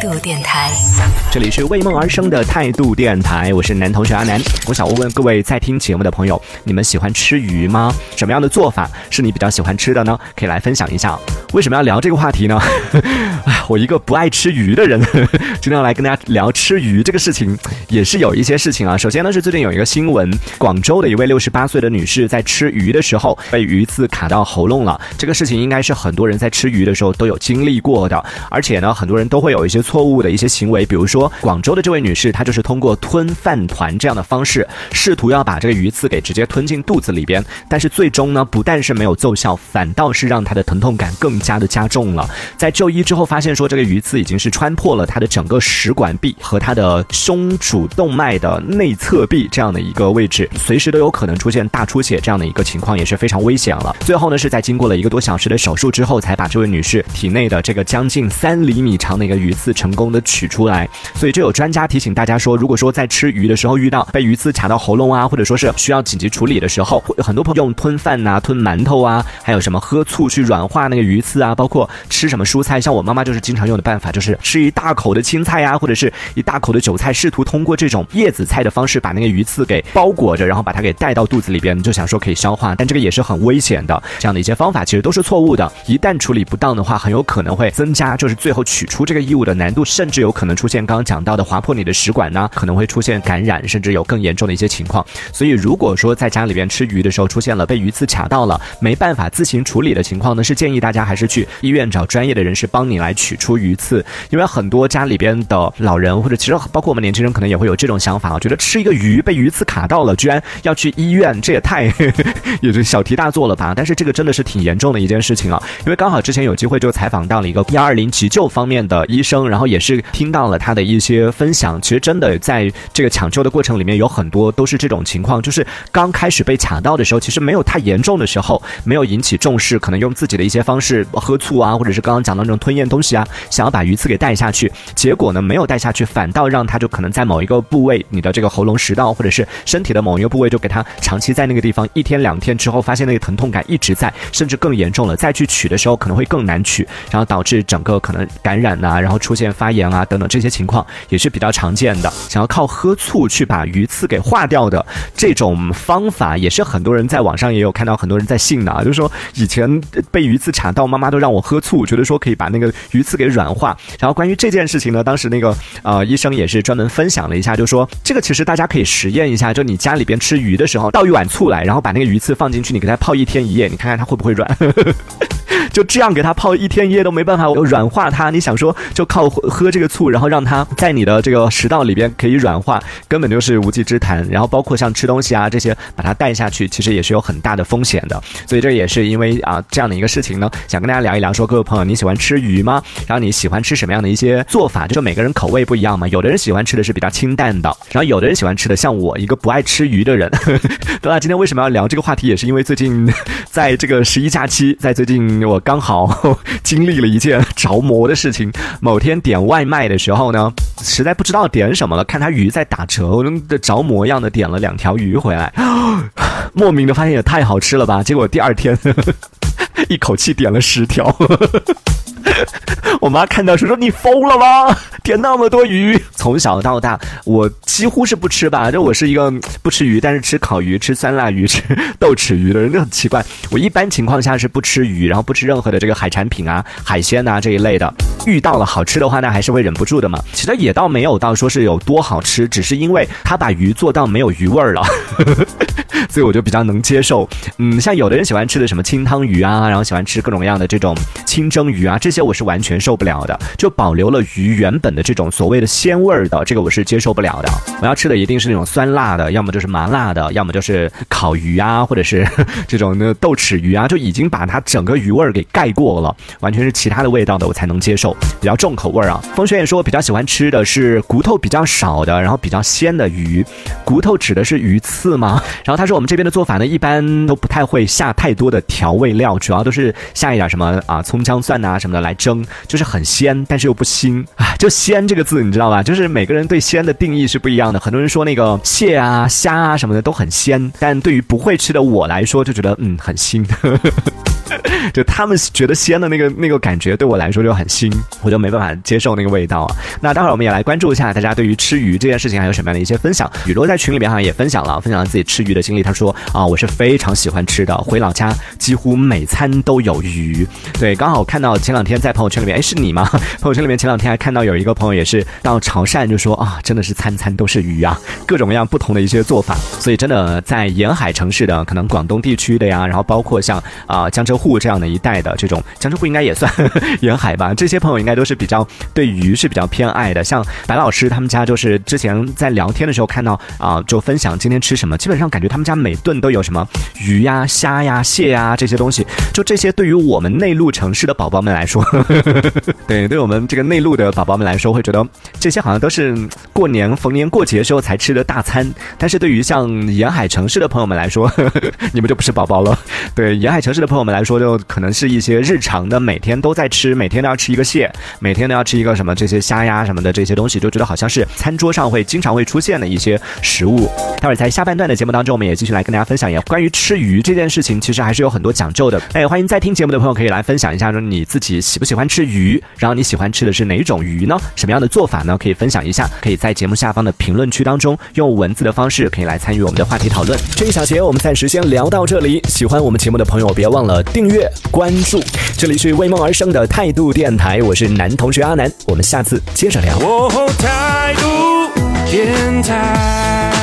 度电台，这里是为梦而生的态度电台，我是男同学阿南。我想问问各位在听节目的朋友，你们喜欢吃鱼吗？什么样的做法是你比较喜欢吃的呢？可以来分享一下。为什么要聊这个话题呢？我一个不爱吃鱼的人，今天要来跟大家聊吃鱼这个事情，也是有一些事情啊。首先呢，是最近有一个新闻，广州的一位六十八岁的女士在吃鱼的时候被鱼刺卡到喉咙了。这个事情应该是很多人在吃鱼的时候都有经历过的，而且呢，很多人都会有一些错误的一些行为，比如说广州的这位女士，她就是通过吞饭团这样的方式，试图要把这个鱼刺给直接吞进肚子里边，但是最终呢，不但是没有奏效，反倒是让她的疼痛感更加的加重了。在就医之后发现说，这个鱼刺已经是穿破了她的整个食管壁和她的胸主动脉的内侧壁这样的一个位置，随时都有可能出现大出血这样的一个情况，也是非常危险了。最后呢，是在经过了一个多小时的手术之后，才把这位女士体内的这个将近三厘米长的一个鱼刺成功的取出来。所以，就有专家提醒大家说，如果说在吃鱼的时候遇到被鱼刺卡到喉咙啊，或者说是需要紧急处理的时候，很多朋友用吞饭呐、吞馒头啊，还有什么喝醋去软化那个鱼刺啊，包括吃什么蔬菜，像我妈妈就是经常用的办法，就是吃一大口的青菜呀，或者是一大口的韭菜，试图通过这种叶子菜的方式把那个鱼刺给包裹着，然后把它给带到肚子里边，就想说可以消化，但这个也是很危险的。这样的一些方法其实都是错误的，一旦处理不当的话，很有可能会增加就是最后取出这个异物的难度，甚至有可能出现刚刚讲到的划破你的食管呢，可能会出现感染，甚至有更严重的一些情况。所以如果说在家里边吃鱼的时候出现了被鱼刺卡到了，没办法自行处理的情况呢，是建议大家还是去医院找专业的人士帮你来取出鱼刺，因为很多家里边的老人或者其实包括我们年轻人可能也会有这种想法啊，觉得吃一个鱼被鱼刺卡到了，居然要去医院，这也太 也是小题大做了吧？但是这个真的是挺严重的一件事情啊，因为刚好之前有机会就采访到了一个幺 二零急救方面的医生，然后也是听到了他的一些分享。其实真的在这个抢救的过程里面，有很多都是这种情况，就是刚开始被卡到的时候，其实没有太严重的时候，没有引起重视，可能用自己的一些方式喝醋啊，或者是刚刚讲到那种吞咽东西啊，想要把鱼刺给带下去，结果呢没有带下去，反倒让他就可能在某一个部位，你的这个喉咙食道或者是身体的某一个部位，就给他长期在那个地方一天两天之后，发现那个疼痛感一直在，甚至更严重了，再去取的时候可能会更难取，然后导致整个可能感染呐，然后出现发炎啊等等这些情况也是比较常见的。想要靠喝醋去把鱼刺给化掉的这种方法，也是很多人在网上也有看到很多人在信的啊，就是说以前被鱼刺卡到，妈妈都让我喝醋，觉得说可以把那个鱼刺给软化。然后关于这件事情呢，当时那个呃医生也是专门分享了一下，就说这个其实大家可以实验一下，就你家里边吃鱼的时候倒一碗醋来，然后把那个鱼刺放进去，你给它泡一天一夜，你看看它会不会软。就这样给它泡一天一夜都没办法软化它，你想说就靠喝这个醋，然后让它在你的这个食道里边可以软化，根本就是无稽之谈。然后包括像吃东西啊这些，把它带下去，其实也是有很大的风险的。所以这也是因为啊这样的一个事情呢，想跟大家聊一聊，说各位朋友你喜欢吃鱼吗？然后你喜欢吃什么样的一些做法？就每个人口味不一样嘛，有的人喜欢吃的是比较清淡的，然后有的人喜欢吃的像我一个不爱吃鱼的人。对吧，今天为什么要聊 这个话题？也是因为最近在这个十一假期，在最近我刚好 经历了一件着魔的事情。某天点外卖的时候呢，实在不知道点什么了，看他鱼在打折，我的着魔一样的点了两条鱼回来，莫名的发现也太好吃了吧！结果第二天 一口气点了十条。我妈看到说说你疯了吗？点那么多鱼！从小到大，我几乎是不吃吧。就我是一个不吃鱼，但是吃烤鱼、吃酸辣鱼、吃豆豉鱼的人，就很奇怪。我一般情况下是不吃鱼，然后不吃任何的这个海产品啊、海鲜啊这一类的。遇到了好吃的话，那还是会忍不住的嘛。其实也倒没有到说是有多好吃，只是因为他把鱼做到没有鱼味儿了，所以我就比较能接受。嗯，像有的人喜欢吃的什么清汤鱼啊，然后喜欢吃各种各样的这种清蒸鱼啊，这些我是完全受不了的。就保留了鱼原本的这种所谓的鲜味儿的，这个我是接受不了的。我要吃的一定是那种酸辣的，要么就是麻辣的，要么就是烤鱼啊，或者是 这种那豆豉鱼啊，就已经把它整个鱼味儿给盖过了，完全是其他的味道的我才能接受。比较重口味儿啊。风轩也说我比较喜欢吃的是骨头比较少的，然后比较鲜的鱼。骨头指的是鱼刺吗？然后他说我们这边的做法呢，一般都不太会下太多的调味料，主要都是下一点什么啊葱姜蒜呐什么的来蒸，就是很鲜，但是又不腥啊。就鲜这个字，你知道吧？就是每个人对鲜的定义是不一样的。很多人说那个蟹啊、虾啊什么的都很鲜，但对于不会吃的我来说，就觉得嗯很腥。就他们觉得鲜的那个那个感觉，对我来说就很腥，我就没办法接受那个味道啊。那待会儿我们也来关注一下大家对于吃鱼这件事情还有什么样的一些分享。雨落在群里面好像也分享了，分享了自己吃鱼的经历。他说啊，我是非常喜欢吃的，回老家几乎每餐都有鱼。对，刚好看到前两天在朋友圈里面，哎，是你吗？朋友圈里面前两天还看到有一个朋友也是到潮汕就说啊，真的是餐餐都是鱼啊，各种各样不同的一些做法。所以真的在沿海城市的，可能广东地区的呀，然后包括像啊江浙。沪这样的一带的这种江浙沪应该也算 沿海吧，这些朋友应该都是比较对鱼是比较偏爱的。像白老师他们家就是之前在聊天的时候看到啊，就分享今天吃什么，基本上感觉他们家每顿都有什么鱼呀、虾呀、蟹呀这些东西。就这些对于我们内陆城市的宝宝们来说，对，对我们这个内陆的宝宝们来说，会觉得这些好像都是过年逢年过节时候才吃的大餐。但是对于像沿海城市的朋友们来说，你们就不是宝宝了。对沿海城市的朋友们来。说就可能是一些日常的，每天都在吃，每天都要吃一个蟹，每天都要吃一个什么这些虾呀什么的这些东西，就觉得好像是餐桌上会经常会出现的一些食物。待会儿在下半段的节目当中，我们也继来跟大家分享一下关于吃鱼这件事情，其实还是有很多讲究的。哎，欢迎在听节目的朋友可以来分享一下，说你自己喜不喜欢吃鱼，然后你喜欢吃的是哪种鱼呢？什么样的做法呢？可以分享一下，可以在节目下方的评论区当中用文字的方式可以来参与我们的话题讨论。这一小节我们暂时先聊到这里，喜欢我们节目的朋友别忘了。订阅关注，这里是为梦而生的态度电台，我是男同学阿南，我们下次接着聊。态度电台。